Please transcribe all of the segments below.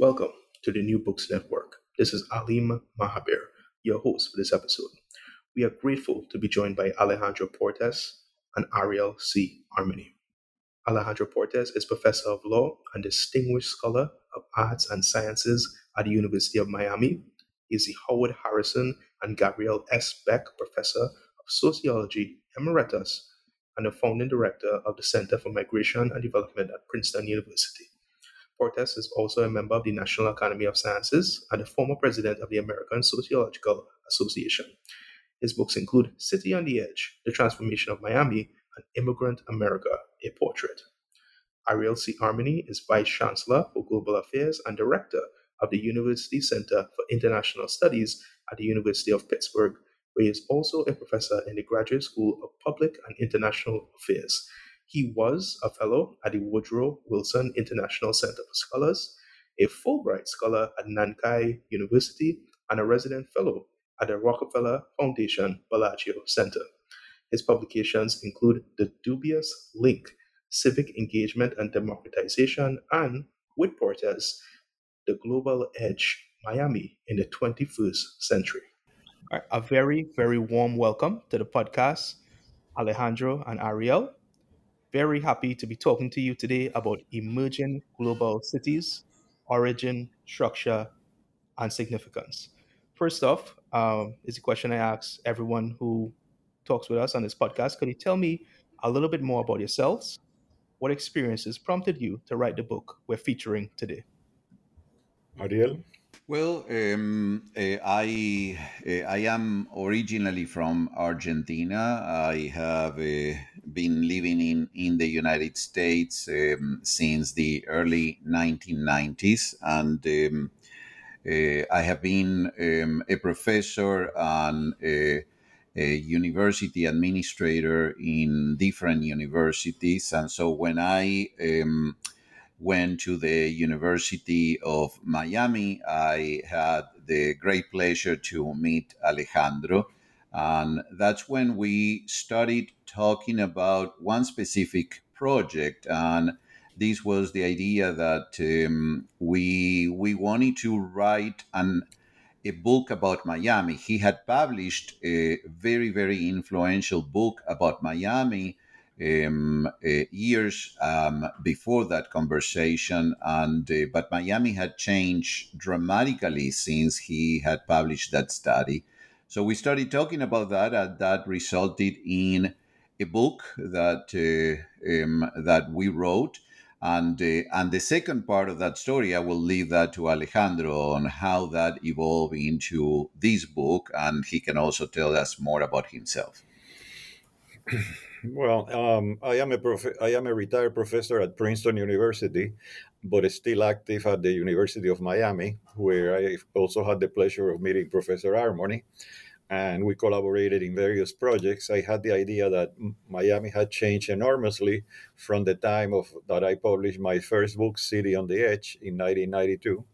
Welcome to the New Books Network. This is Alim Mahabir, your host for this episode. We are grateful to be joined by Alejandro Portes and Ariel C. Armony. Alejandro Portes is professor of law and distinguished scholar of arts and sciences at the University of Miami. He is the Howard Harrison and Gabrielle S. Beck Professor of Sociology Emeritus and the founding director of the Center for Migration and Development at Princeton University. Portes is also a member of the National Academy of Sciences and a former president of the American Sociological Association. His books include City on the Edge, The Transformation of Miami, and Immigrant America, A Portrait. Ariel C. Armony is Vice Chancellor for Global Affairs and Director of the University Center for International Studies at the University of Pittsburgh, where he is also a professor in the Graduate School of Public and International Affairs he was a fellow at the Woodrow Wilson International Center for Scholars, a Fulbright Scholar at Nankai University, and a resident fellow at the Rockefeller Foundation Bellagio Center. His publications include The Dubious Link, Civic Engagement and Democratization, and, with Portes, The Global Edge, Miami in the 21st Century. A very, very warm welcome to the podcast, Alejandro and Ariel very happy to be talking to you today about emerging global cities, origin, structure, and significance. First off, um, is a question I ask everyone who talks with us on this podcast. Could you tell me a little bit more about yourselves? What experiences prompted you to write the book we're featuring today? Ariel? Well, um, uh, I uh, I am originally from Argentina. I have uh, been living in, in the United States um, since the early 1990s, and um, uh, I have been um, a professor and a, a, university administrator in different universities. And so when I um, went to the University of Miami, I had the great pleasure to meet Alejandro. And that's when we started talking about one specific project. And this was the idea that um, we, we wanted to write an, a book about Miami. He had published a very, very influential book about Miami um, uh, years um, before that conversation, and uh, but Miami had changed dramatically since he had published that study. So we started talking about that, and that resulted in a book that uh, um, that we wrote. And uh, and the second part of that story, I will leave that to Alejandro on how that evolved into this book, and he can also tell us more about himself. Well, um, I am a prof- I am a retired professor at Princeton University, but still active at the University of Miami, where I also had the pleasure of meeting Professor Armony, and we collaborated in various projects. I had the idea that Miami had changed enormously from the time of that I published my first book, City on the Edge, in 1992.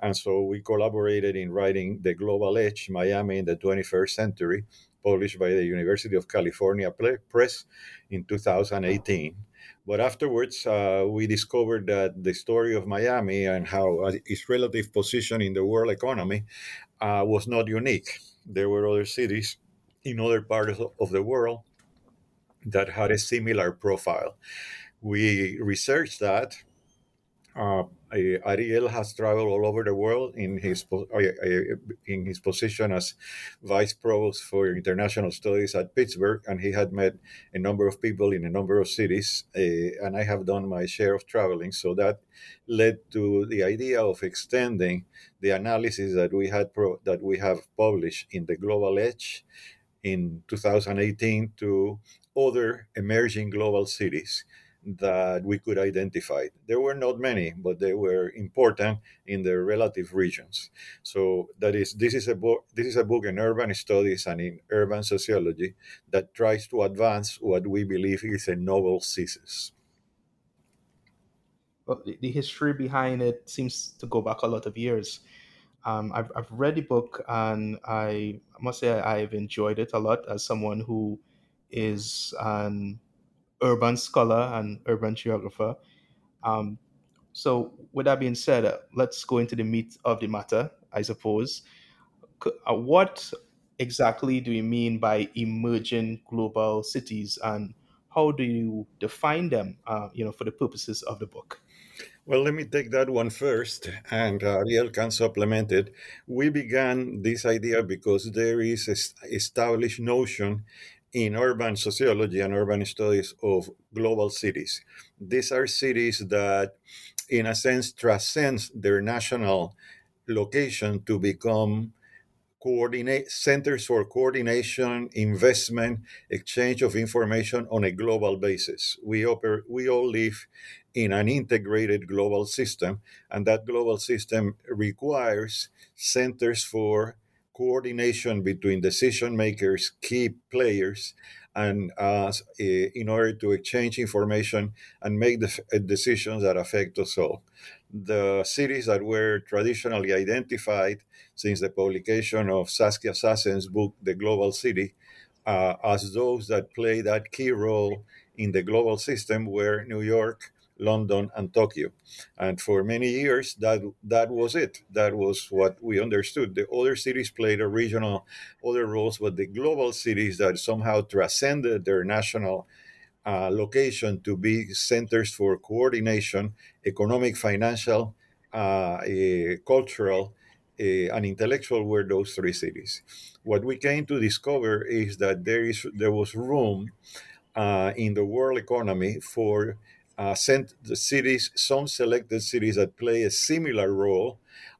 And so we collaborated in writing The Global Edge, Miami in the 21st Century, published by the University of California Press in 2018. But afterwards, uh, we discovered that the story of Miami and how uh, its relative position in the world economy uh, was not unique. There were other cities in other parts of the world that had a similar profile. We researched that uh, Ariel has traveled all over the world in his uh, uh, in his position as vice provost for international studies at Pittsburgh, and he had met a number of people in a number of cities. Uh, and I have done my share of traveling, so that led to the idea of extending the analysis that we had pro- that we have published in the Global Edge in 2018 to other emerging global cities that we could identify. There were not many, but they were important in their relative regions. So that is this is a book this is a book in urban studies and in urban sociology that tries to advance what we believe is a novel thesis. Well, the history behind it seems to go back a lot of years. Um, I've, I've read the book and I must say I've enjoyed it a lot as someone who is an urban scholar and urban geographer. Um, so, with that being said, uh, let's go into the meat of the matter, I suppose. Uh, what exactly do you mean by emerging global cities, and how do you define them? Uh, you know, for the purposes of the book. Well, let me take that one first, and uh, Ariel can supplement it. We began this idea because there is a established notion in urban sociology and urban studies of global cities. These are cities that, in a sense, transcend their national location to become coordinate centers for coordination, investment, exchange of information on a global basis. We oper- we all live in an integrated global system, and that global system requires centers for coordination between decision makers, key players, and uh, in order to exchange information and make the uh, decisions that affect us all. The cities that were traditionally identified since the publication of Saskia Sassen's book, The Global City, uh, as those that play that key role in the global system were New York, London, and Tokyo. And for many years, that that was it. That was what we understood. The other cities played a regional other roles, but the global cities that somehow transcended their national uh, location to be centers for coordination, economic, financial, uh, uh, cultural, and intellectual were those three cities. What we came to discover is that there is there was room uh, in the world economy for uh, sent the cities, some selected cities that play a similar role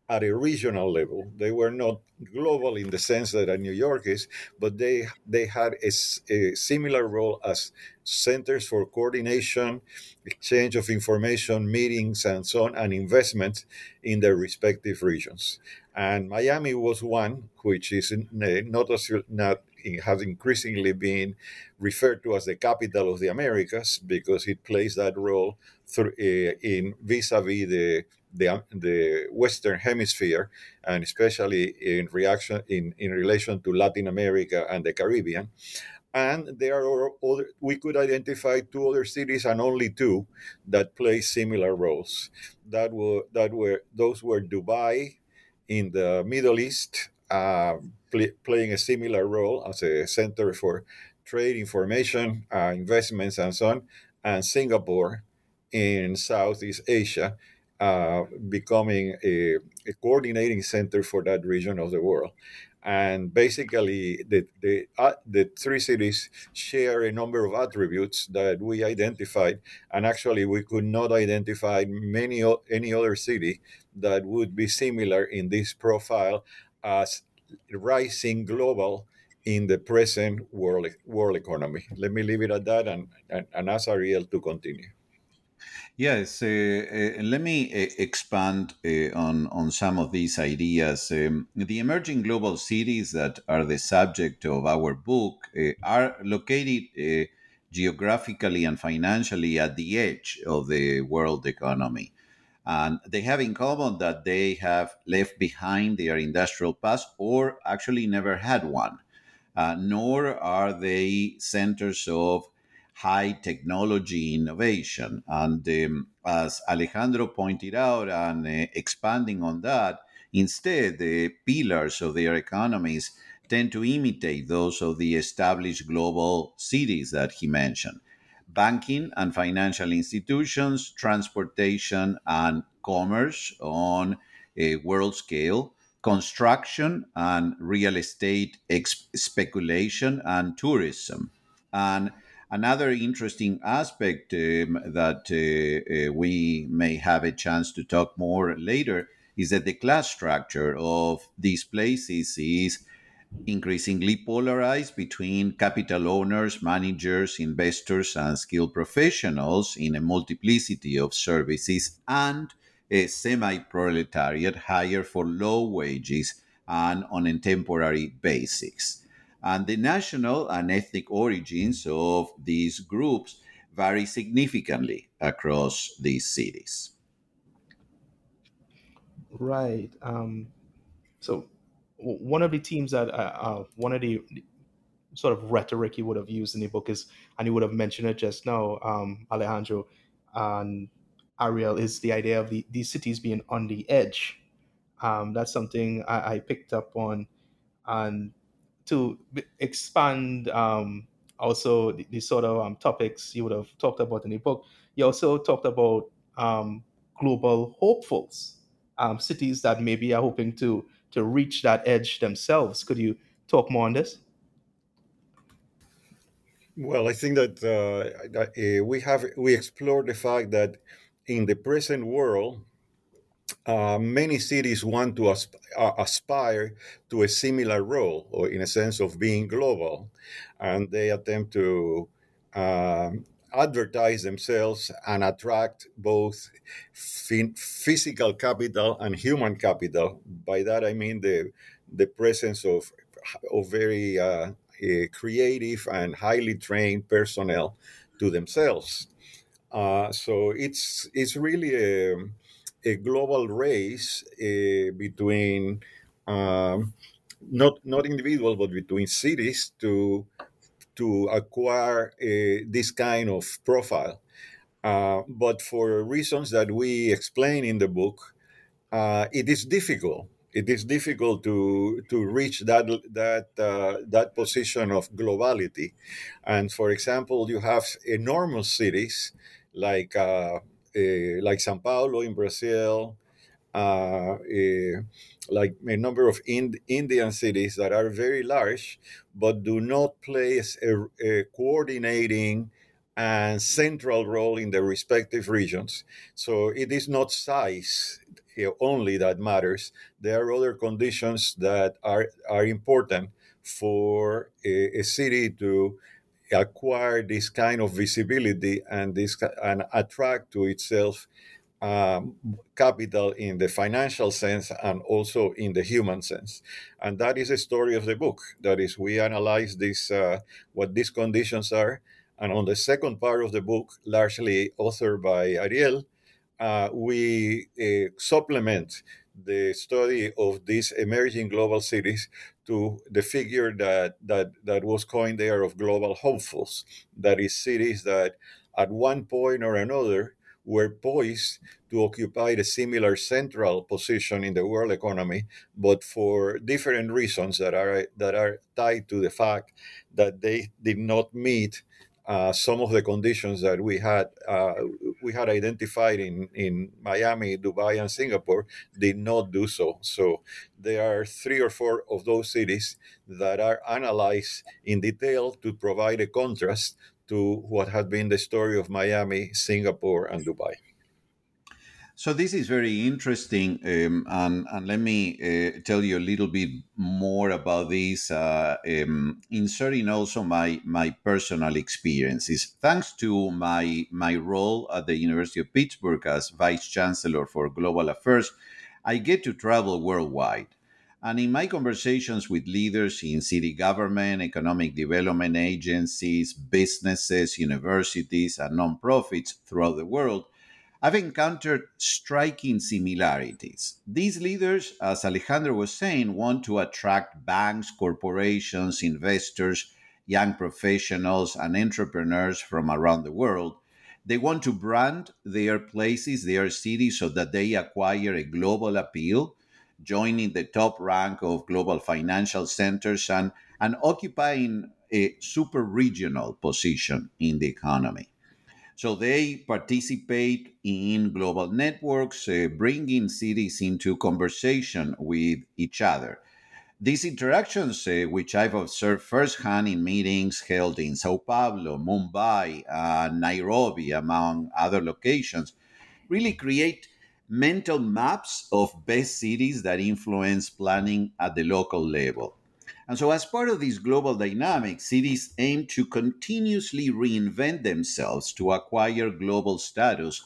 at a regional level. They were not global in the sense that a New York is, but they they had a, a, similar role as centers for coordination, exchange of information, meetings, and so on, and investments in their respective regions. And Miami was one, which is not not has increasingly been referred to as the capital of the Americas because it plays that role through, uh, in vis-a-vis the, the, the Western Hemisphere, and especially in reaction in, in relation to Latin America and the Caribbean. And there are other, we could identify two other cities and only two that play similar roles. That were that were those were Dubai in the Middle East uh, playing a similar role as a center for trade, information, uh, investments, and so on, and Singapore in Southeast Asia, uh, becoming a, a, coordinating center for that region of the world. And basically, the the, uh, the three cities share a number of attributes that we identified, and actually, we could not identify many any other city that would be similar in this profile as rising global in the present world world economy. Let me leave it at that and, and, and ask Ariel to continue. Yes, uh, uh, let me uh, expand uh, on, on some of these ideas. Um, the emerging global cities that are the subject of our book uh, are located uh, geographically and financially at the edge of the world economy. And they have in common that they have left behind their industrial past or actually never had one. Uh, nor are they centers of high technology innovation. And um, as Alejandro pointed out, and uh, expanding on that, instead, the pillars of their economies tend to imitate those of the established global cities that he mentioned banking and financial institutions, transportation and commerce on a world scale, construction and real estate ex- speculation and tourism. And another interesting aspect um, that uh, uh, we may have a chance to talk more later is that the class structure of these places is increasingly polarized between capital owners, managers, investors, and skilled professionals in a multiplicity of services, and a semi proletariat hired for low wages and on a temporary basis. And the national and ethnic origins of these groups vary significantly across these cities. Right. Um, so one of the teams that uh, uh, one of the sort of rhetoric you would have used in the book is, and you would have mentioned it just now, um, Alejandro and Ariel, is the idea of the, these cities being on the edge. Um, that's something I, I, picked up on, and to expand um, also the, the, sort of um, topics you would have talked about in the book. You also talked about um, global hopefuls, um, cities that maybe are hoping to to reach that edge themselves. Could you talk more on this? Well, I think that uh, uh, we have we explored the fact that in the present world, uh, many cities want to asp- uh, aspire to a similar role, or in a sense of being global, and they attempt to um, advertise themselves and attract both physical capital and human capital. By that I mean the the presence of of very uh, creative and highly trained personnel to themselves. Uh, so it's it's really a, a global race uh, between um, not not individuals but between cities to to acquire this kind of profile. Uh, but for reasons that we explain in the book, uh, it is difficult. It is difficult to to reach that that uh, that position of globality. And for example, you have enormous cities like uh, uh, like São Paulo in Brazil, uh, uh, like a number of Ind- Indian cities that are very large, but do not play a, a coordinating and central role in the respective regions. So it is not size only that matters. There are other conditions that are, are important for a, a city to acquire this kind of visibility and this and attract to itself um, capital in the financial sense and also in the human sense. And that is the story of the book. That is, we analyze this, uh, what these conditions are. And on the second part of the book, largely authored by Ariel, uh, we uh, supplement the study of these emerging global cities to the figure that, that, that was coined there of global hopefuls. That is, cities that at one point or another were poised to occupy a similar central position in the world economy, but for different reasons that are that are tied to the fact that they did not meet uh, some of the conditions that we had uh, we had identified in, in Miami, Dubai, and Singapore did not do so. So there are three or four of those cities that are analyzed in detail to provide a contrast to what had been the story of Miami, Singapore, and Dubai. So this is very interesting, um, and, and, let me uh, tell you a little bit more about this, uh, um, inserting also my my personal experiences. Thanks to my my role at the University of Pittsburgh as vice chancellor for global affairs, I get to travel worldwide. And in my conversations with leaders in city government, economic development agencies, businesses, universities, and nonprofits throughout the world, I've encountered striking similarities. These leaders, as Alejandro was saying, want to attract banks, corporations, investors, young professionals, and entrepreneurs from around the world. They want to brand their places, their cities, so that they acquire a global appeal joining the top rank of global financial centers and, and occupying a super regional position in the economy. So they participate in global networks, uh, bringing cities into conversation with each other. These interactions, uh, which I've observed firsthand in meetings held in Sao Paulo, Mumbai, uh, Nairobi, among other locations, really create mental maps of best cities that influence planning at the local level. And so, as part of this global dynamic, cities aim to continuously reinvent themselves to acquire global status,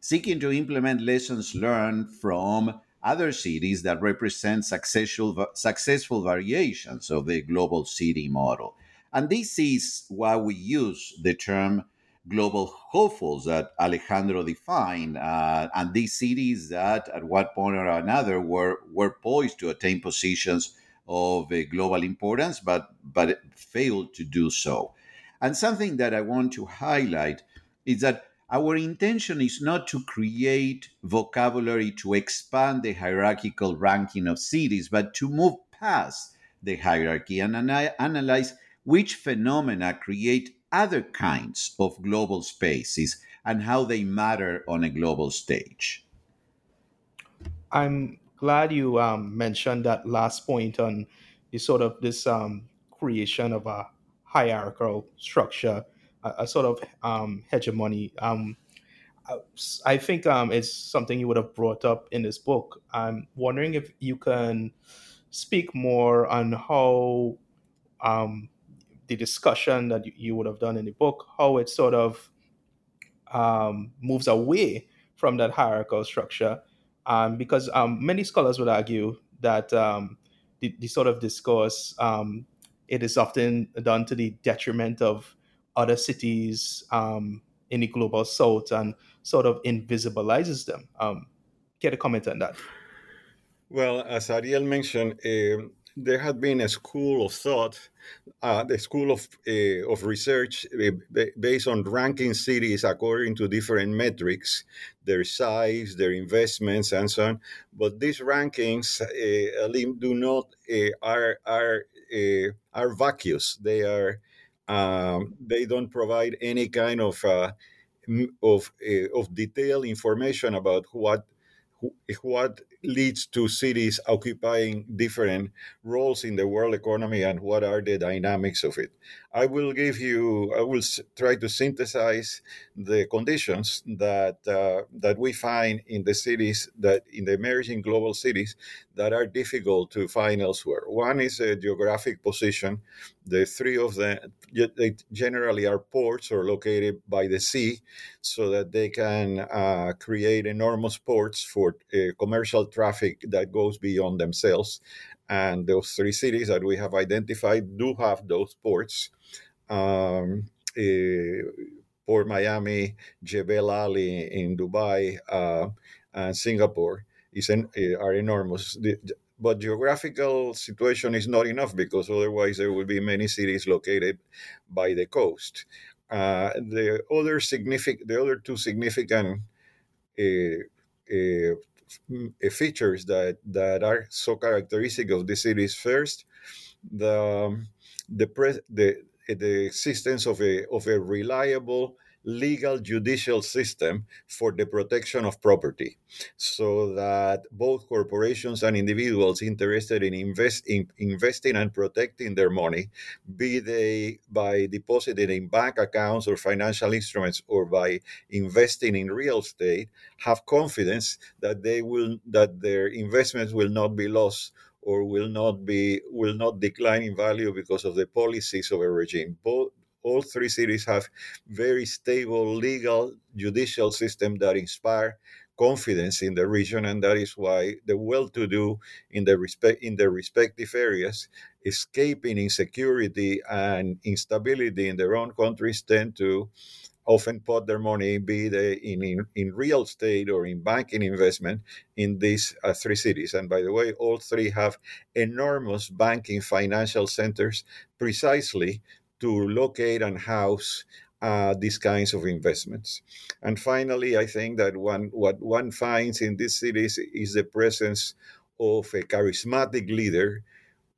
seeking to implement lessons learned from other cities that represent successful, successful variations of the global city model. And this is why we use the term global hopefuls that Alejandro defined, uh, and these cities that at one point or another were, were poised to attain positions of uh, global importance, but, but failed to do so. And something that I want to highlight is that our intention is not to create vocabulary to expand the hierarchical ranking of cities, but to move past the hierarchy and analyze which phenomena create other kinds of global spaces and how they matter on a global stage. I'm glad you um, mentioned that last point on the sort of this um, creation of a hierarchical structure, a, a sort of um, hegemony. Um, I think um, it's something you would have brought up in this book. I'm wondering if you can speak more on how um, the discussion that you would have done in the book, how it sort of um, moves away from that hierarchical structure. Um, because um, many scholars would argue that um, the, the, sort of discourse um, it is often done to the detriment of other cities um, in the global south and sort of invisibilizes them. Um, get a comment on that? Well, as Ariel mentioned, uh, there had been a school of thought, uh, the school of uh, of research uh, based on ranking cities according to different metrics, their size, their investments, and so on. But these rankings uh, do not uh, are are uh, are vacuous. They are um, they don't provide any kind of of of detailed information about what what leads to cities occupying different roles in the world economy and what are the dynamics of it. I will give you, I will try to synthesize the conditions that uh, that we find in the cities that in the emerging global cities that are difficult to find elsewhere. One is a geographic position. The three of them they generally are ports or located by the sea, so that they can uh, create enormous ports for uh, commercial traffic that goes beyond themselves. And those three cities that we have identified do have those ports. Um, uh, Port Miami, Jebel Ali in Dubai, uh, and Singapore is an, uh, are enormous. The, but geographical situation is not enough because otherwise there will be many cities located by the coast. Uh, the other significant, the other two significant uh, uh, features that that are so characteristic of the cities. First, the um, the pre- the the existence of a of a reliable legal judicial system for the protection of property so that both corporations and individuals interested in, invest, in investing and protecting their money be they by depositing in bank accounts or financial instruments or by investing in real estate have confidence that they will that their investments will not be lost or will not be will not decline in value because of the policies of a regime. Both all three cities have very stable legal judicial system that inspire confidence in the region and that is why the well-to-do in the respect in their respective areas escaping insecurity and instability in their own countries tend to often put their money, be they in, in, in real estate or in banking investment, in these uh, three cities. And by the way, all three have enormous banking financial centers precisely to locate and house uh, these kinds of investments. And finally, I think that one what one finds in these cities is the presence of a charismatic leader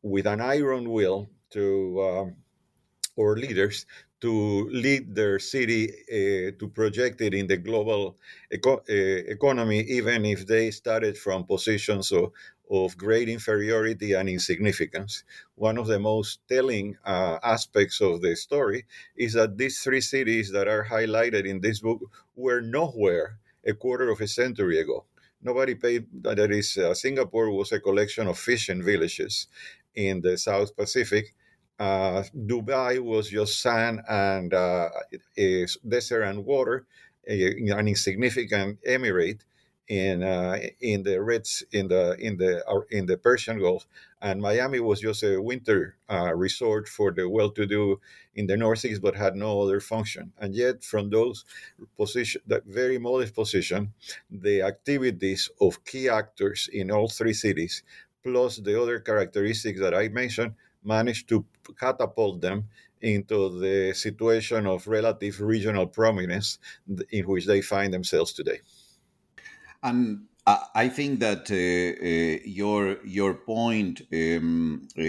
with an iron will to um, or leaders to lead their city uh, to project it in the global eco- uh, economy, even if they started from positions of, of great inferiority and insignificance. One of the most telling uh, aspects of the story is that these three cities that are highlighted in this book were nowhere a quarter of a century ago. Nobody paid that is uh, Singapore was a collection of fishing villages in the South Pacific. Uh, Dubai was just sand and uh, desert and water, an insignificant emirate in uh, in the Reds in the in the uh, in the Persian Gulf, and Miami was just a winter uh, resort for the well-to-do in the Northeast, but had no other function. And yet, from those position, that very modest position, the activities of key actors in all three cities, plus the other characteristics that I mentioned, managed to catapult them into the situation of relative regional prominence in which they find themselves today. And I think that uh, uh, your your point um, uh,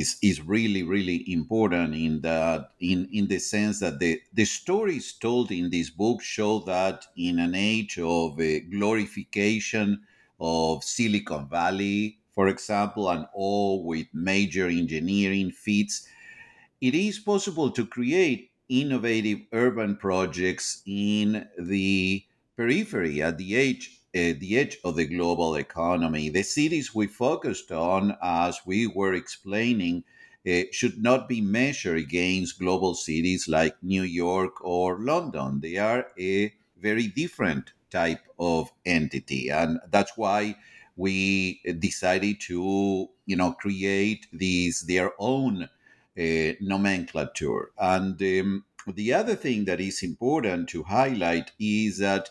is is really really important in that in in the sense that the the stories told in this book show that in an age of uh, glorification of Silicon Valley, for example, and all with major engineering feats, it is possible to create innovative urban projects in the periphery at the edge uh, the edge of the global economy. The cities we focused on, as we were explaining, uh, should not be measured against global cities like New York or London. They are a very different type of entity, and that's why we decided to, you know, create these their own uh, nomenclature. And um, the other thing that is important to highlight is that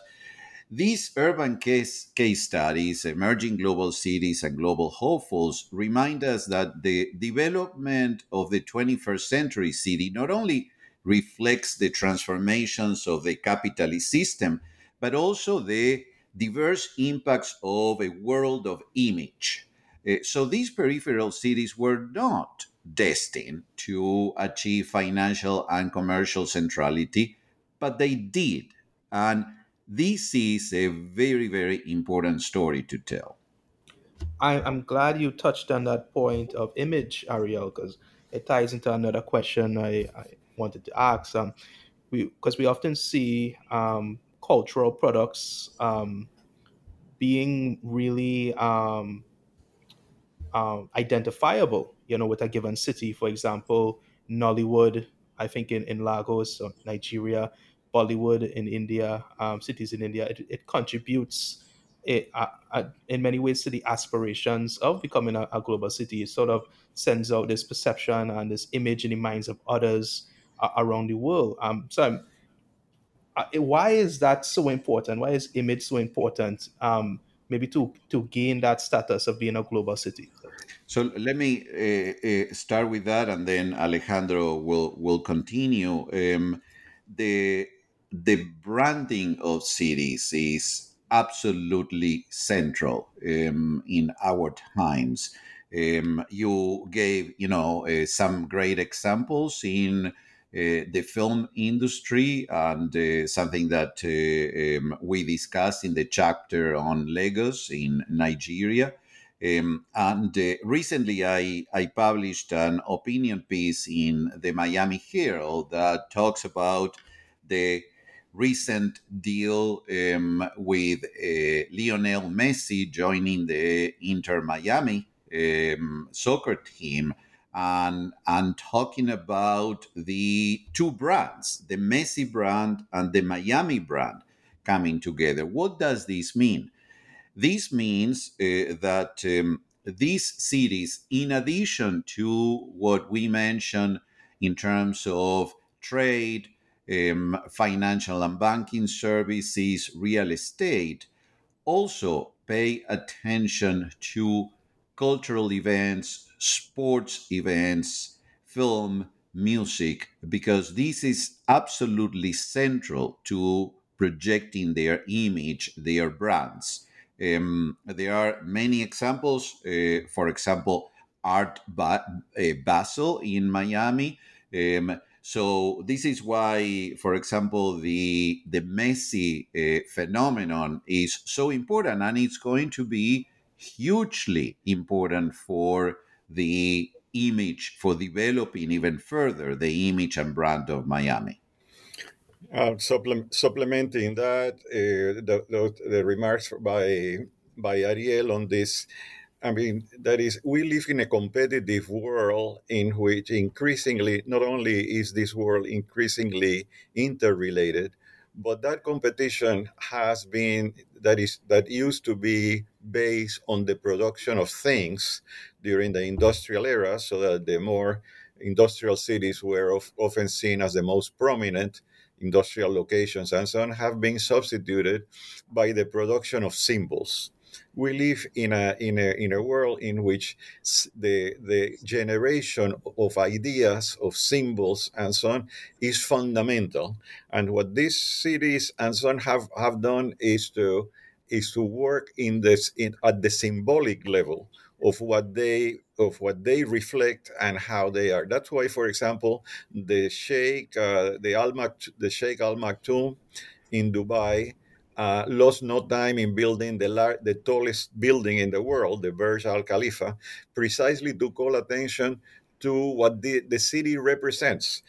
these urban case, case studies, emerging global cities, and global hopefuls remind us that the development of the 21st century city not only reflects the transformations of the capitalist system, but also the diverse impacts of a world of image. Uh, so these peripheral cities were not destined to achieve financial and commercial centrality, but they did. And this is a very, very important story to tell. I, am glad you touched on that point of image, Ariel, because it ties into another question I, I wanted to ask. Um, we because we often see um, cultural products um, being really um, um, identifiable, you know, with a given city. For example, Nollywood, I think in, in Lagos, Nigeria, Bollywood in India, um, cities in India, it, it contributes it, uh, uh, in many ways to the aspirations of becoming a, a, global city. It sort of sends out this perception and this image in the minds of others uh, around the world. Um, so, uh, why is that so important? Why is image so important? Um, maybe to to gain that status of being a global city. So let me uh, uh, start with that, and then Alejandro will will continue. Um, the the branding of cities is absolutely central um, in our times. Um, you gave, you know, uh, some great examples in uh, the film industry and uh, something that uh, um, we discussed in the chapter on Lagos in Nigeria. Um, and uh, recently, I, I published an opinion piece in the Miami Herald that talks about the recent deal um, with uh, Lionel Messi joining the Inter Miami um, soccer team and, and talking about the two brands, the Messi brand and the Miami brand coming together. What does this mean? This means uh, that um, these cities, in addition to what we mentioned in terms of trade, um, financial and banking services, real estate, also pay attention to cultural events, sports events, film, music, because this is absolutely central to projecting their image, their brands. Um, there are many examples. Uh, for example, Art ba- uh, Basel in Miami. Um, so this is why, for example, the the Messi uh, phenomenon is so important, and it's going to be hugely important for the image for developing even further the image and brand of Miami. Uh, supple- supplementing that, uh, the, the, the, remarks by by Ariel on this, I mean, that is, we live in a competitive world in which increasingly, not only is this world increasingly interrelated, but that competition has been that is that used to be based on the production of things during the industrial era, so that the more industrial cities were of, often seen as the most prominent industrial locations and so on, have been substituted by the production of symbols we live in a in a in a world in which the the generation of ideas of symbols and so on is fundamental and what these cities and so on have have done is to is to work in this in, at the symbolic level of what they of what they reflect and how they are. That's why, for example, the Sheikh, uh, the Al the Sheikh Al Maktoum in Dubai uh, lost no time in building the, lar- the tallest building in the world, the Burj Al Khalifa, precisely to call attention to what the, the city represents.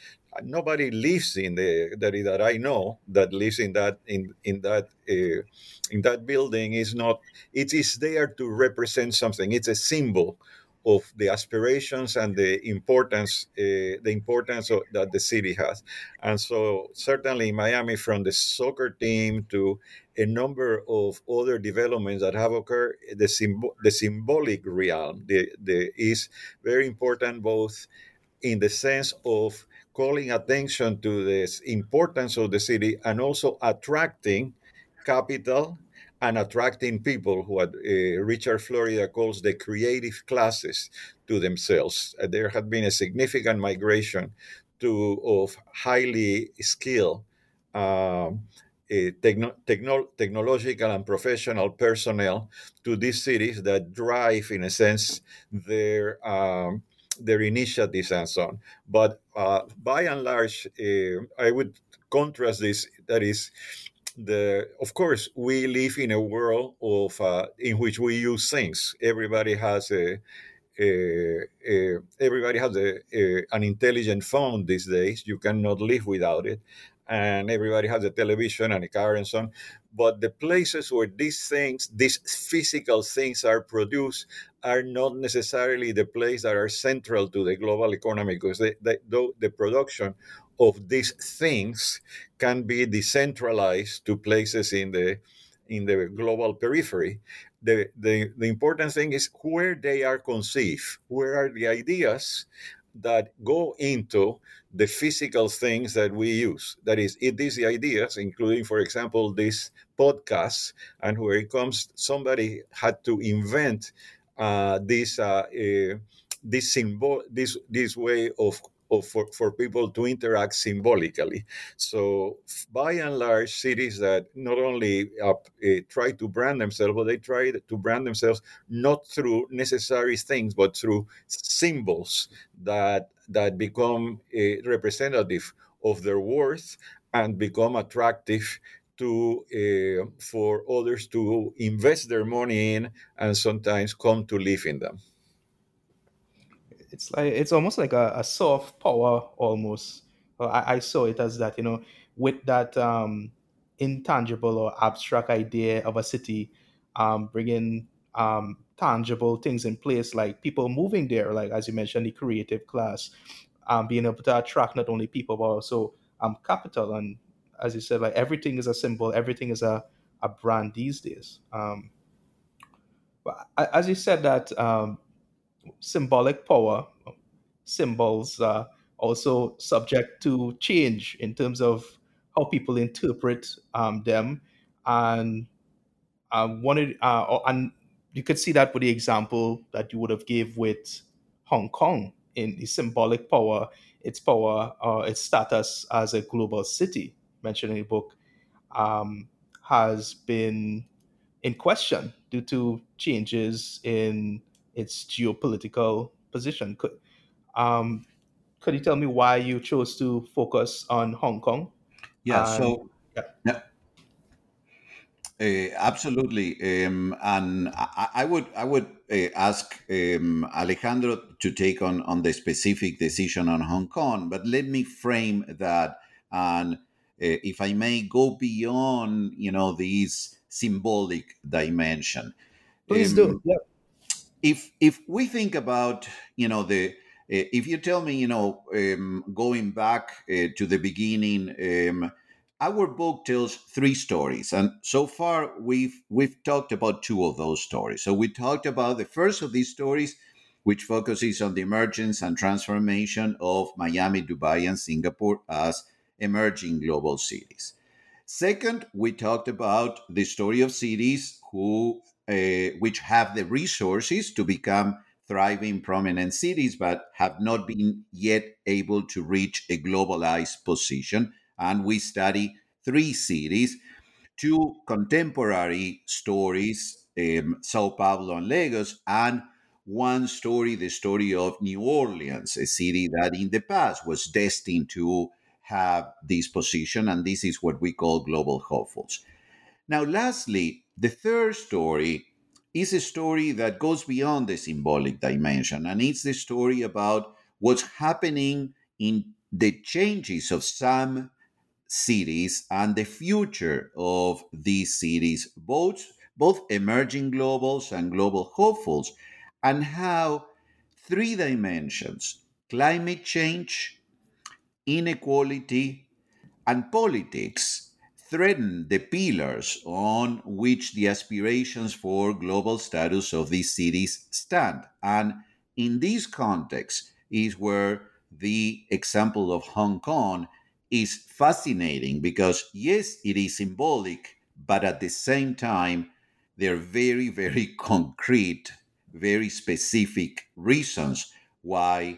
Nobody lives in the that, that I know that lives in that in in that uh, in that building is not. It is there to represent something. It's a symbol of the aspirations and the importance uh, the importance of, that the city has. And so certainly miami from the soccer team to a number of other developments that have occurred the, symb- the symbolic realm the, the, is very important both in the sense of calling attention to the importance of the city and also attracting capital and attracting people who uh, Richard Florida calls the creative classes to themselves. Uh, there had been a significant migration to of highly skilled uh, techno- techno- technological and professional personnel to these cities that drive, in a sense, their um, their initiatives and so on. But uh, by and large, uh, I would contrast this. That is, the of course we live in a world of uh, in which we use things. Everybody has a, a, a everybody has a, an intelligent phone these days. You cannot live without it. And everybody has a television and a car and so on. But the places where these things these physical things are produced are not necessarily the place that are central to the global economy because they, the production of these things can be decentralized to places in the in the global periphery. The, the, the important thing is where they are conceived, where are the ideas that go into the physical things that we use. That is, it is the ideas, including, for example, this podcast, and where it comes, somebody had to invent uh, this uh, uh, this symbol, this this way of of, for, for people to interact symbolically. So, by and large, cities that not only uh, uh, try to brand themselves, but they try to brand themselves not through necessary things, but through symbols that that become uh, representative of their worth and become attractive to uh, for others to invest their money in and sometimes come to live in them it's like it's almost like a, a soft power almost. I, I, saw it as that, you know, with that um, intangible or abstract idea of a city, um, bringing um, tangible things in place, like people moving there, like as you mentioned, the creative class, um, being able to attract not only people but also um, capital. And as you said, like everything is a symbol, everything is a, a brand these days. Um, but as you said that um, symbolic power, symbols are also subject to change in terms of how people interpret um, them. And um, wanted, uh, and you could see that with the example that you would have gave with Hong Kong in the symbolic power, its power, uh, its status as a global city, mentioned in the book, um, has been in question due to changes in its geopolitical position. Could um, could you tell me why you chose to focus on Hong Kong? Yeah, so yeah. yeah. Uh, absolutely, um, and I, I, would I would uh, ask um, Alejandro to take on on the specific decision on Hong Kong, but let me frame that, and uh, if I may go beyond, you know, this symbolic dimension. Please um, do. Yeah if if we think about you know the uh, if you tell me you know um, going back uh, to the beginning um, our book tells three stories and so far we've we've talked about two of those stories. So we talked about the first of these stories which focuses on the emergence and transformation of miami dubai and singapore as emerging global cities. Second we talked about the story of cities who uh, which have the resources to become thriving, prominent cities, but have not been yet able to reach a globalized position. And we study three cities, two contemporary stories, um, Sao Paulo and Lagos, and one story, the story of New Orleans, a city that in the past was destined to have this position, and this is what we call global hopefuls. Now, lastly, the third story is a story that goes beyond the symbolic dimension, and it's the story about what's happening in the changes of some cities and the future of these cities, both, both emerging globals and global hopefuls, and how three dimensions climate change, inequality, and politics threaten the pillars on which the aspirations for global status of these cities stand. And in this context is where the example of Hong Kong is fascinating because, yes, it is symbolic, but at the same time, there are very, very concrete, very specific reasons why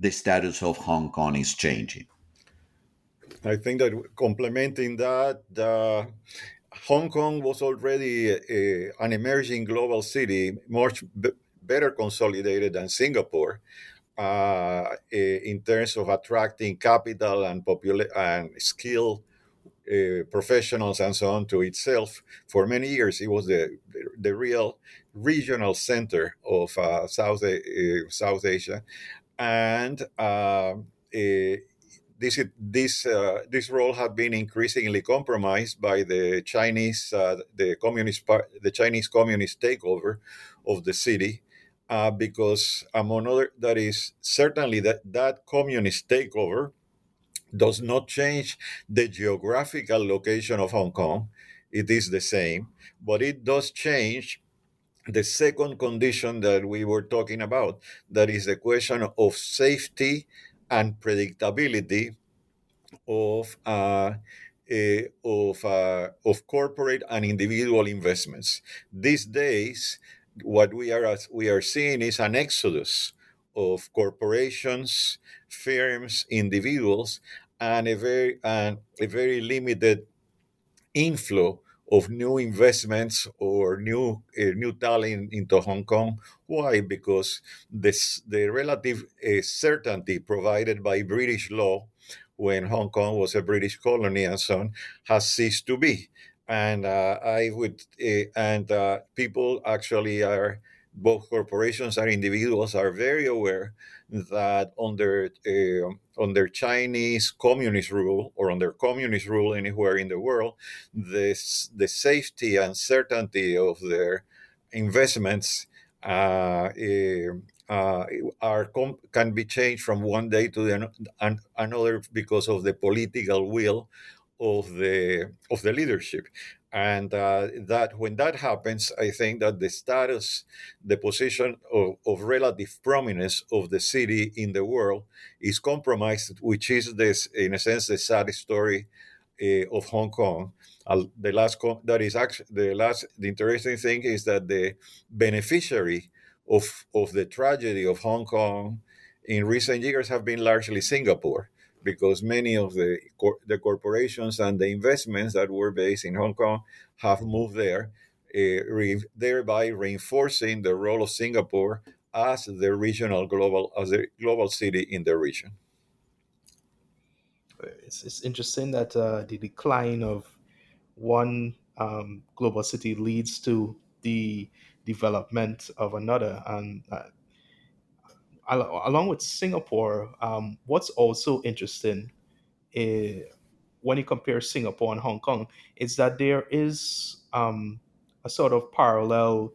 the status of Hong Kong is changing. I think that complementing that, uh, Hong Kong was already a, an emerging global city, much b- better consolidated than Singapore. Uh, in terms of attracting capital and popula- and skill uh, professionals and so on to itself for many years it was the the, real regional center of uh, south uh, south asia and um, this this uh, this role had been increasingly compromised by the Chinese uh, the communist part, the Chinese communist takeover of the city uh, because among other that is certainly that that communist takeover does not change the geographical location of Hong Kong. It is the same but it does change the second condition that we were talking about that is the question of safety and predictability of uh, uh, of uh, of corporate and individual investments. These days, what we are we are seeing is an exodus of corporations, firms, individuals, and a very and a very limited inflow of new investments or new uh, new talent into Hong Kong. Why? Because this the relative uh, certainty provided by British law when Hong Kong was a British colony and so on has ceased to be. And uh, I would uh, and uh, people actually are both corporations and individuals are very aware that under uh, under Chinese communist rule or under communist rule anywhere in the world, this the safety and certainty of their investments uh, uh, are can be changed from one day to the an- another because of the political will of the of the leadership. And uh, that when that happens i think that the status the position of, of relative prominence of the city in the world is compromised which is this in a sense the sad story uh, of hong kong. Uh, the last that is actually the last the interesting thing is that the beneficiary of of the tragedy of hong kong in recent years have been largely singapore because many of the the corporations and the investments that were based in Hong Kong have moved there, uh, re- thereby reinforcing the role of Singapore as the regional global as a global city in the region. It's, it's interesting that uh, the decline of one um, global city leads to the development of another, and uh, along with Singapore, um, what's also interesting is, eh, when you compare Singapore and Hong Kong is that there is um, a sort of parallel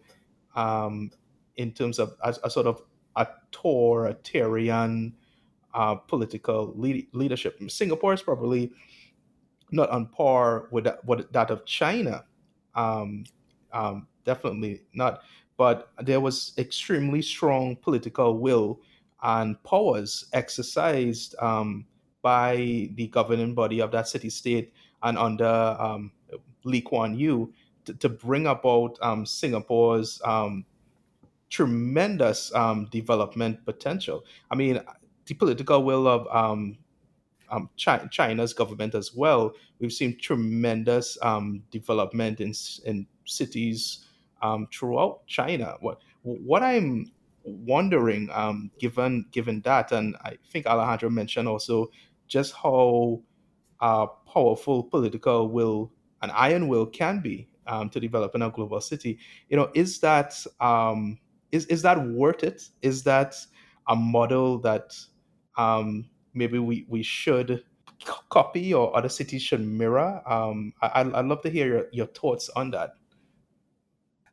um, in terms of a, a sort of authoritarian uh, political lead, leadership. Singapore is probably not on par with that, with that of China. Um, um, definitely not. But there was extremely strong political will and powers exercised um, by the governing body of that city state and under um, Lee Kuan Yew to, to bring about um, Singapore's um, tremendous um, development potential. I mean, the political will of um, China, China's government as well. We've seen tremendous development in in cities throughout China. What what I'm wondering, um, given given that, and I think Alejandro mentioned also just how uh, powerful political will and iron will can be um, to develop a global city. You know, is that um, is is that worth it? Is that a model that um, maybe we, we should copy or other cities should mirror? Um, I, I'd love to hear your, your thoughts on that.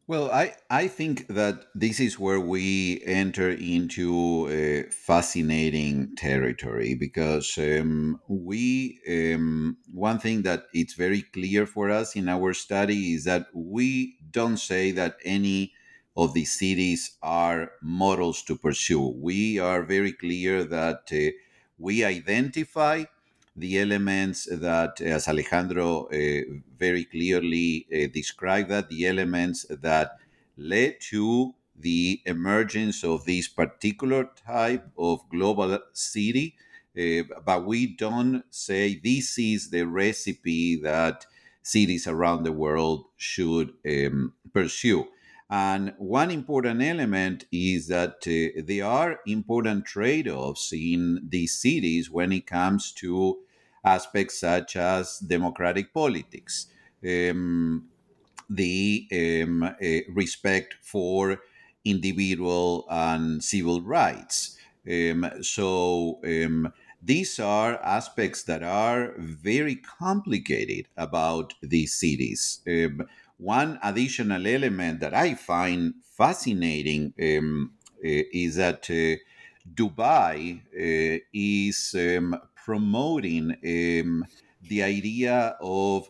Well, I, I think that this is where we enter into a fascinating territory because um, we um, one thing that it's very clear for us in our study is that we don't say that any of the cities are models to pursue. We are very clear that uh, we identify the elements that, as Alejandro uh, very clearly uh, described, that the elements that led to the emergence of this particular type of global city. Uh, but we don't say this is the recipe that cities around the world should um, pursue. And one important element is that uh, there are important trade offs in these cities when it comes to aspects such as democratic politics, um, the um, uh, respect for individual and civil rights. Um, so, um, these are aspects that are very complicated about these cities. Um, one additional element that I find fascinating um, uh, is that uh, Dubai uh, is um, promoting um, the idea of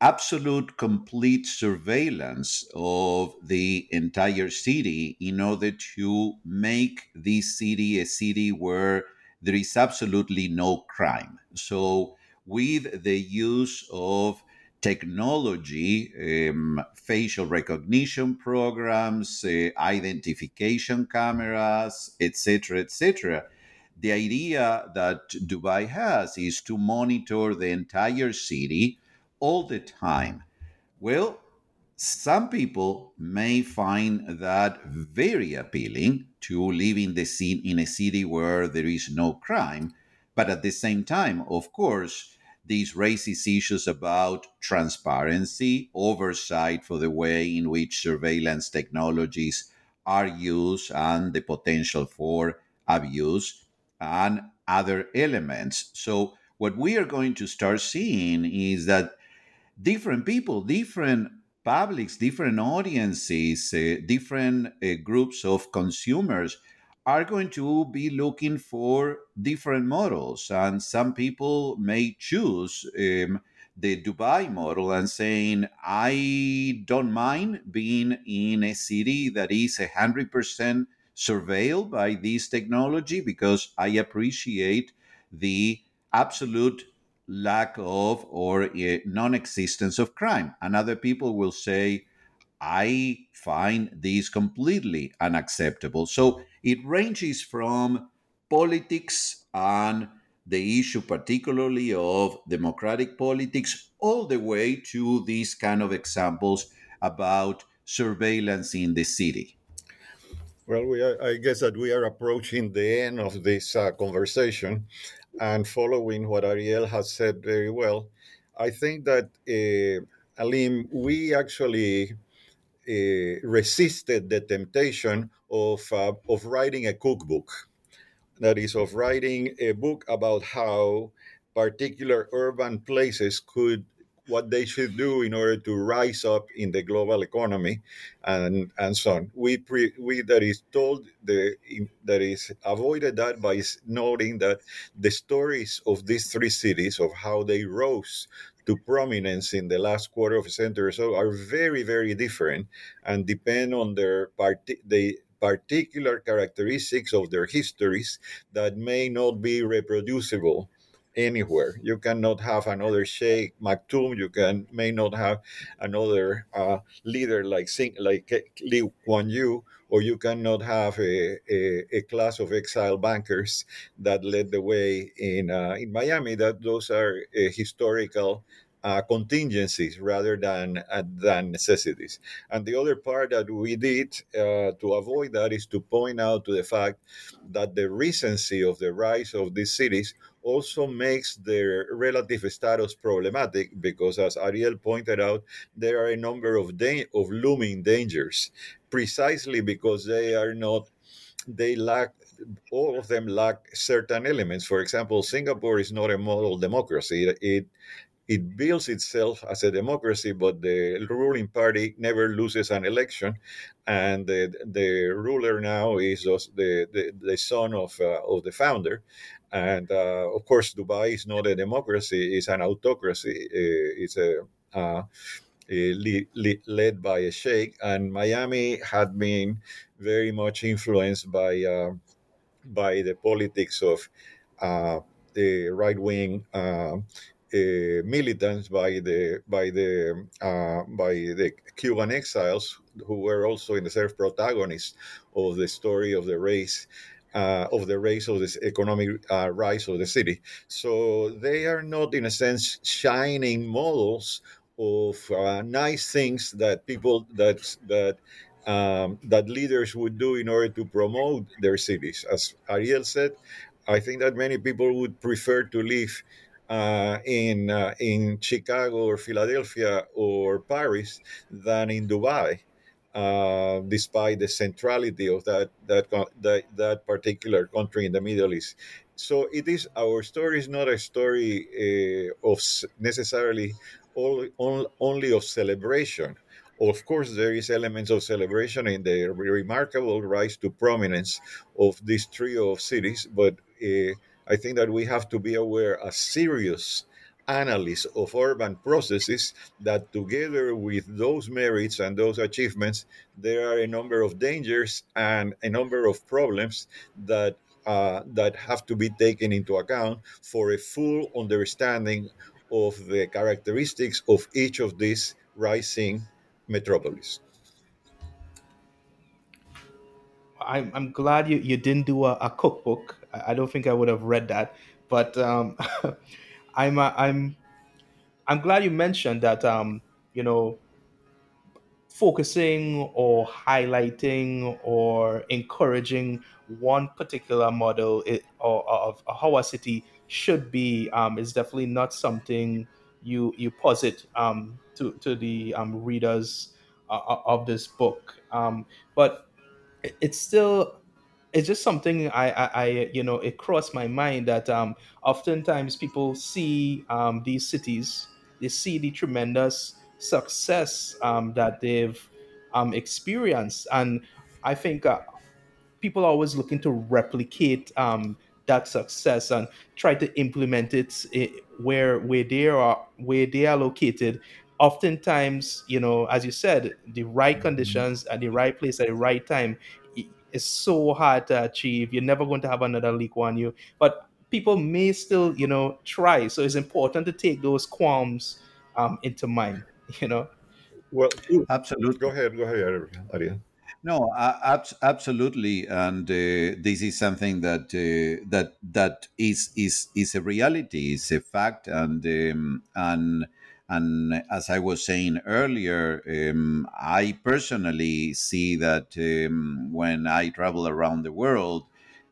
absolute complete surveillance of the entire city in order to make this city a city where there is absolutely no crime. So, with the use of technology, um, facial recognition programs, uh, identification cameras, etc., etc. The idea that Dubai has is to monitor the entire city all the time. Well, some people may find that very appealing to live in the scene in a city where there is no crime, but at the same time, of course, this raises issues about transparency, oversight for the way in which surveillance technologies are used, and the potential for abuse, and other elements. So, what we are going to start seeing is that different people, different publics, different audiences, uh, different uh, groups of consumers are going to be looking for different models. And some people may choose um, the Dubai model and saying, I don't mind being in a city that is 100% surveilled by this technology because I appreciate the absolute lack of or uh, non existence of crime. And other people will say, I find this completely unacceptable. So it ranges from politics and the issue, particularly of democratic politics, all the way to these kind of examples about surveillance in the city. Well, we are, I guess that we are approaching the end of this uh, conversation, and following what Ariel has said very well, I think that uh, Alim, we actually resisted the temptation of uh, of writing a cookbook. That is, of writing a book about how particular urban places could what they should do in order to rise up in the global economy, and and so on. We pre, we that is told the that is avoided that by noting that the stories of these three cities of how they rose to prominence in the last quarter of a century or so are very very different and depend on their part they particular characteristics of their histories that may not be reproducible anywhere. You cannot have another Sheikh Maktoum. You can may not have another uh, leader like Sing, like Lee Kuan Yew, or you cannot have a, a, a, class of exile bankers that led the way in uh, in Miami. That those are uh, historical uh, contingencies rather than uh, than necessities. And the other part that we did uh, to avoid that is to point out to the fact that the recency of the rise of these cities also makes their relative status problematic because, as Ariel pointed out, there are a number of da- of looming dangers, precisely because they are not they lack all of them lack certain elements. For example, Singapore is not a model democracy. It it builds itself as a democracy, but the ruling party never loses an election, and the, the ruler now is the, the, the son of uh, of the founder, and uh, of course Dubai is not a democracy; it's an autocracy. Uh, it's a uh, led by a sheikh, and Miami had been very much influenced by uh, by the politics of uh, the right wing uh, militants by the by the uh, by the Cuban exiles who were also in the self protagonists of the story of the race uh, of the race of this economic uh, rise of the city. So they are not, in a sense, shining models of uh, nice things that people that that um, that leaders would do in order to promote their cities. As Ariel said, I think that many people would prefer to live uh, in uh, in Chicago or Philadelphia or Paris than in Dubai, uh, despite the centrality of that, that that that particular country in the Middle East. So it is our story is not a story uh, of necessarily all, all, only of celebration. Of course, there is elements of celebration in the remarkable rise to prominence of this trio of cities, but uh, I think that we have to be aware as serious analysts of urban processes that together with those merits and those achievements, there are a number of dangers and a number of problems that uh, that have to be taken into account for a full understanding of the characteristics of each of these rising metropolis. I'm, I'm glad you, you didn't do a, a cookbook I don't think I would have read that, but um, I'm uh, I'm I'm glad you mentioned that. Um, you know, focusing or highlighting or encouraging one particular model it, or, of how a city should be um, is definitely not something you you posit um, to to the um, readers uh, of this book. Um, but it's still it's just something I, I, I, you know, it crossed my mind that um, oftentimes people see um, these cities, they see the tremendous success um, that they've um, experienced, and I think uh, people are always looking to replicate um, that success and try to implement it eh, where where they are where they are located. Oftentimes, you know, as you said, the right mm-hmm. conditions at the right place at the right time is so hard to achieve. You're never going to have another Lee Kuan Yew. but people may still, you know, try. So it's important to take those qualms um, into mind. You know. Well, absolutely. Go ahead. Go ahead, Ariel. No, uh, ab- absolutely, and uh, this is something that uh, that that is is is a reality, is a fact, and um, and and as I was saying earlier, um, I personally see that um, when I travel around the world,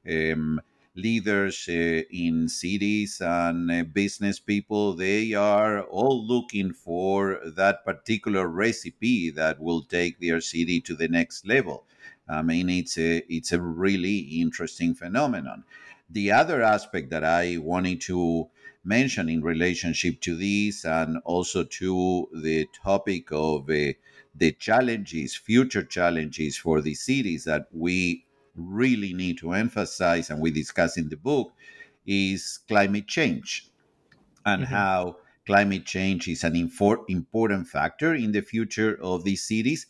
um, leaders uh, in cities and uh, business people, they are all looking for that particular recipe that will take their city to the next level. I mean, it's a it's a really interesting phenomenon. The other aspect that I wanted to mentioned in relationship to this and also to the topic of uh, the challenges, future challenges for the cities that we really need to emphasize and we discuss in the book is climate change and mm-hmm. how climate change is an infor- important factor in the future of these cities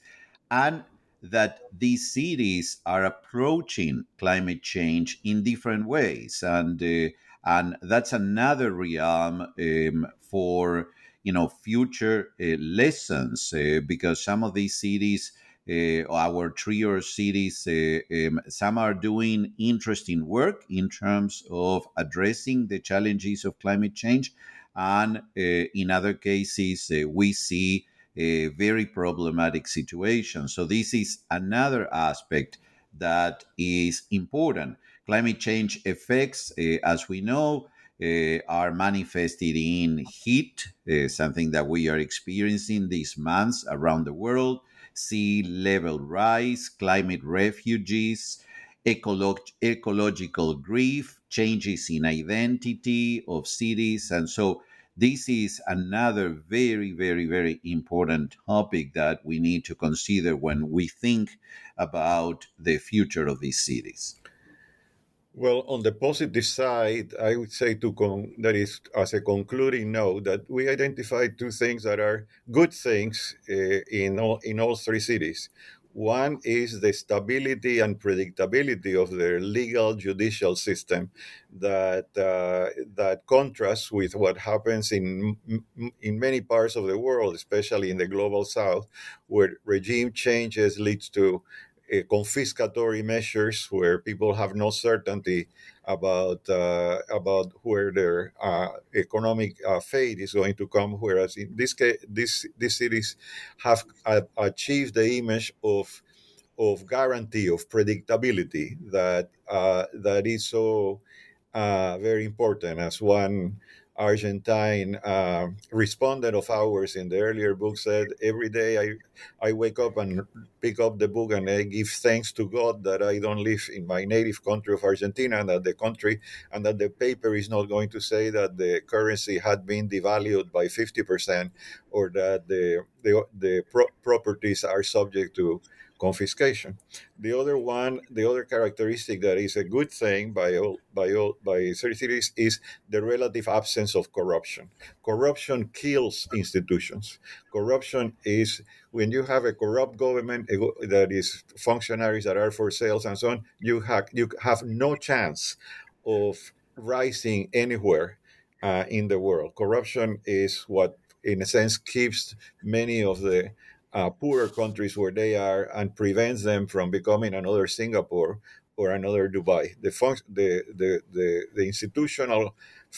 and that these cities are approaching climate change in different ways and uh, and that's another realm um, for you know future uh, lessons uh, because some of these cities uh, our trio cities uh, um, some are doing interesting work in terms of addressing the challenges of climate change. And uh, in other cases uh, we see a very problematic situation so this is another aspect that is important Climate change effects, uh, as we know, uh, are manifested in heat, uh, something that we are experiencing these months around the world, sea level rise, climate refugees, ecolog- ecological grief, changes in identity of cities. And so, this is another very, very, very important topic that we need to consider when we think about the future of these cities. Well, on the positive side, I would say to con- that is as a concluding note that we identified two things that are good things uh, in all in all three cities. One is the stability and predictability of their legal judicial system that uh, that contrasts with what happens in in many parts of the world, especially in the global south, where regime changes leads to uh, confiscatory measures where people have no certainty about uh, about where their uh, economic uh, fate is going to come. Whereas in this case, this these cities have achieved the image of of guarantee of predictability that uh, that is so uh, very important as one Argentine uh, respondent of ours in the earlier book said, Every day I, I wake up and pick up the book and I give thanks to God that I don't live in my native country of Argentina and that the country and that the paper is not going to say that the currency had been devalued by 50% or that the, the, the pro- properties are subject to confiscation. The other one, the other characteristic that is a good thing by all by all by cities is the relative absence of corruption. Corruption kills institutions. Corruption is when you have a corrupt government that is functionaries that are for sales and so on. You have you have no chance of rising anywhere uh, in the world. Corruption is what, in a sense, keeps many of the uh, poorer countries where they are and prevents them from becoming another Singapore or another Dubai. The fun- the, the, the, the institutional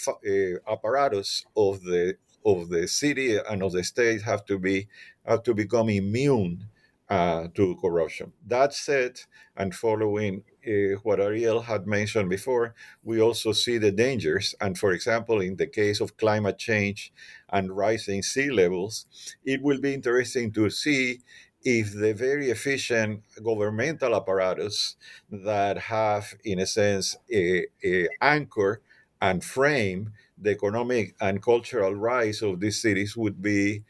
uh, apparatus of the of the city and of the state have to be have to become immune uh, to corruption. That said, and following uh, what Ariel had mentioned before, we also see the dangers. And for example, in the case of climate change and rising sea levels, it will be interesting to see if the very efficient governmental apparatus that have, in a sense, a, a anchor and frame the economic and cultural rise of these cities would be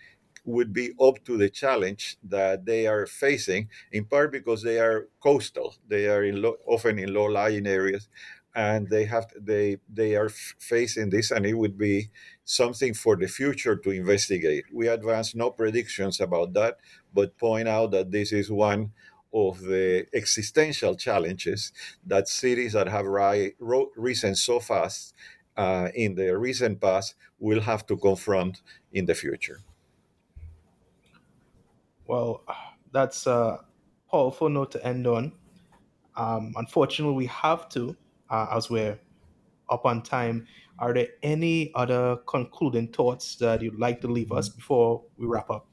would be up to the challenge that they are facing, in part because they are coastal. They are in often in low-lying areas, and they have they they are facing this, and it would be something for the future to investigate. We advance no predictions about that, but point out that this is one of the existential challenges that cities that have ri- risen so fast uh, in the recent past will have to confront in the future. Well, that's a powerful note to end on. Um, unfortunately, we have to, uh, as we're up on time. Are there any other concluding thoughts that you'd like to leave us before we wrap up?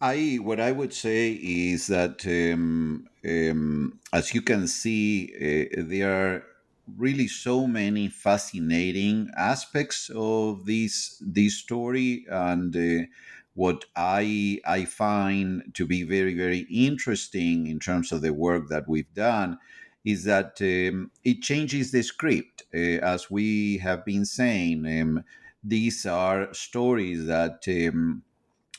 I what I would say is that um, um, as you can see, uh, there are really so many fascinating aspects of this this story, and uh, what I I find to be very very interesting in terms of the work that we've done is that um, it changes the script. Uh, as we have been saying, um, these are stories that um,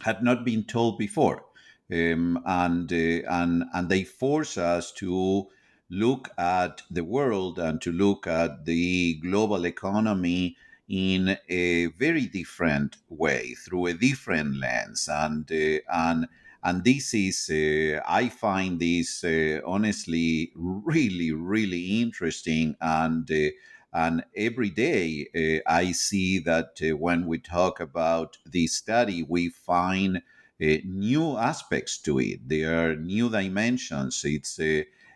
had not been told before, um, and uh, and and they force us to look at the world and to look at the global economy in a very different way through a different lens. And uh, and and this is uh, i find this uh, honestly really really interesting. And uh, and every day uh, i see that uh, when we talk about this study we find new aspects to it. There are new dimensions. It's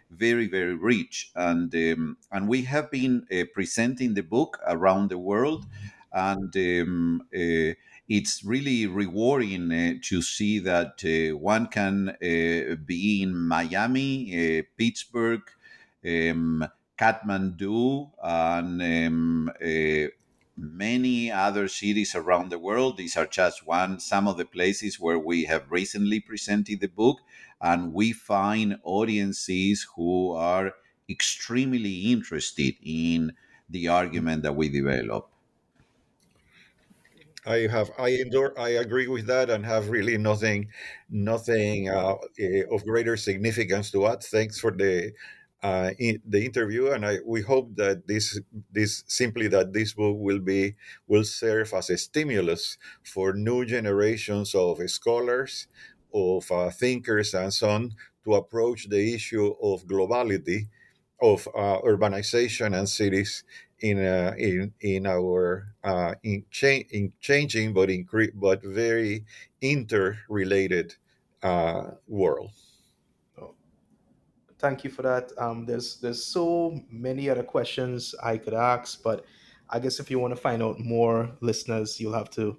very very rich. And um, and we have been uh, presenting the book around the world. And um, uh, it's really rewarding uh, to see that uh, one can uh, be in Miami, uh, Pittsburgh, um, Kathmandu, and um, many other cities around the world. These are just one, some of the places where we have recently presented the book, and we find audiences who are extremely interested in the argument that we develop. I have I endure I agree with that and have really nothing nothing uh, eh, of greater significance to add. Thanks for the uh, in the interview, and I, we hope that this this simply that this book will be will serve as a stimulus for new generations of scholars, of uh, thinkers, and so on to approach the issue of globality, of uh, urbanization and cities in uh, in in our uh, in, cha- in changing but incre- but very interrelated uh, world thank you for that. Um, there's there's so many other questions I could ask, but I guess if you want to find out more, listeners, you'll have to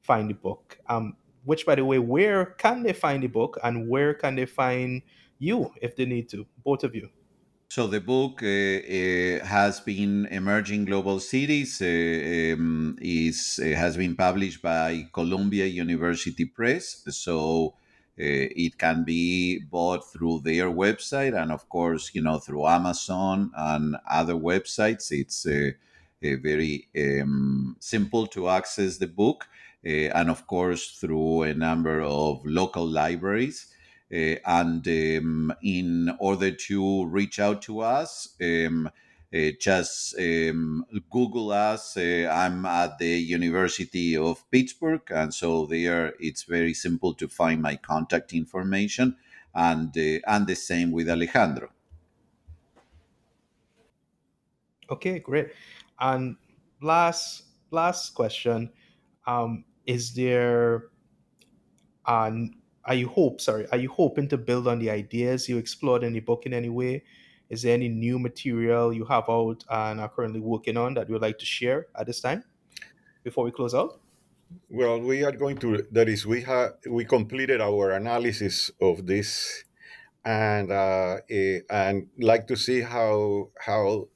find the book. Um, which, by the way, where can they find the book, and where can they find you if they need to? Both of you. So the book uh, uh, has been emerging global cities. Uh, um, is uh, has been published by Columbia University Press. So uh, it can be bought through their website and of course you know through amazon and other websites it's uh, very um, simple to access the book and of course through a number of local libraries uh, and um, in order to reach out to us um, uh, just um, Google us. Uh, I'm at the University of Pittsburgh, and so there it's very simple to find my contact information, and uh, and the same with Alejandro. Okay, great. And last last question: um, Is there an are you hope sorry are you hoping to build on the ideas you explored in the book in any way is there any new material you have out and are currently working on that you would like to share at this time before we close out? Well, we are going to. That is, we have we completed our analysis of this, and uh, eh, and like to see how how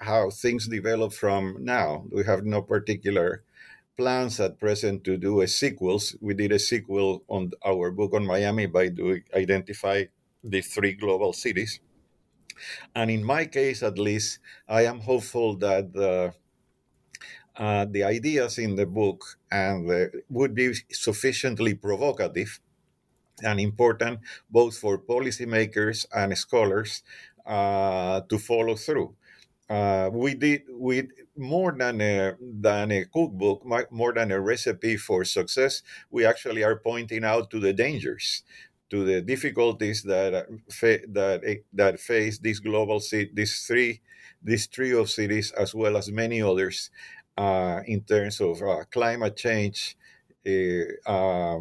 how things develop from now. We have no particular plans at present to do a sequels. We did a sequel on our book on Miami by doing identify the three global cities and in my case, at least, I am hopeful that the uh, the ideas in the book and would be sufficiently provocative and important both for policymakers and scholars uh, to follow through. Uh, we did we more than a than a cookbook, more than a recipe for success. We actually are pointing out to the dangers to the difficulties that uh, that eh, that face this global these three, this trio of cities, as well as many others, uh, in terms of uh, climate change uh,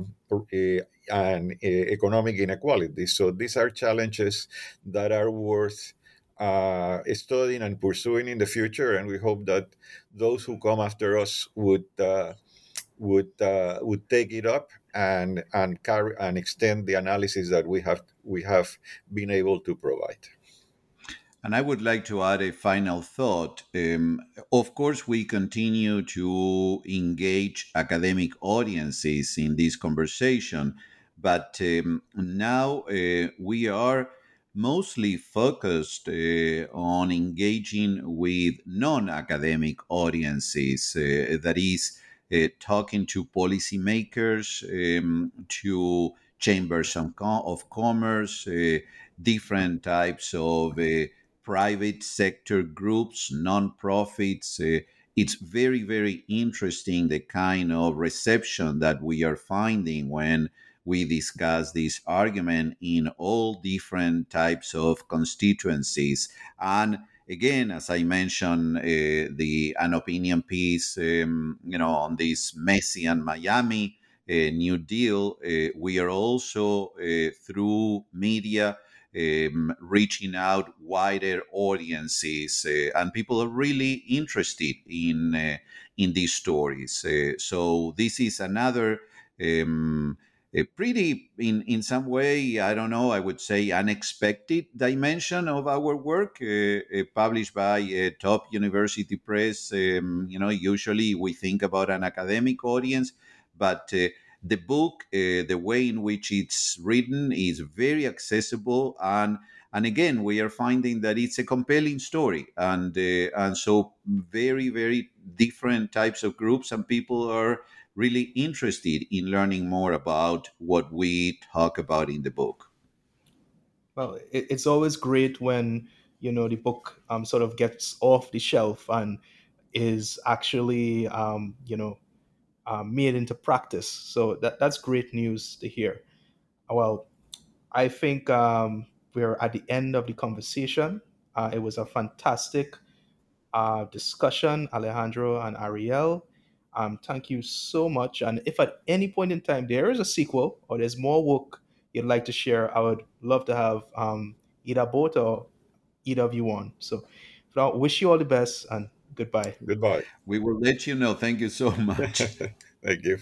and economic inequality. So these are challenges that are worth uh, studying and pursuing in the future, and we hope that those who come after us would uh, would uh, would take it up and and carry and extend the analysis that we have we have been able to provide. And I would like to add a final thought. Um, of course, we continue to engage academic audiences in this conversation, but um, now uh, we are mostly focused uh, on engaging with non academic audiences, uh, that is, uh, talking to policymakers, um, to chambers of, of commerce, different types of private sector groups, non-profits. Uh, it's very, very interesting the kind of reception that we are finding when we discuss this argument in all different types of constituencies. And again, as I mentioned, uh, the an opinion piece, um, you know, on this Messi and Miami uh, New Deal, uh, we are also uh, through media um, reaching out wider audiences, uh, and people are really interested in uh, in these stories. Uh, so this is another. Um, pretty in in some way i don't know i would say unexpected dimension of our work uh, uh, published by a top university press. Um, you know usually we think about an academic audience but uh, the book, uh, the way in which it's written, is very accessible, and and again, we are finding that it's a compelling story, and uh, and so very very different types of groups and people are really interested in learning more about what we talk about in the book. Well, it's always great when you know the book um, sort of gets off the shelf and is actually um, you know uh, made into practice. So that, that's great news to hear. Well, I think um, we're at the end of the conversation. Uh, it was a fantastic uh, discussion, Alejandro and Ariel. Um, thank you so much. And if at any point in time there is a sequel or there's more work you'd like to share, I would love to have um, either both or either of you on. So, I wish you all the best and Goodbye. Goodbye. We will let you know. Thank you so much. Thank you.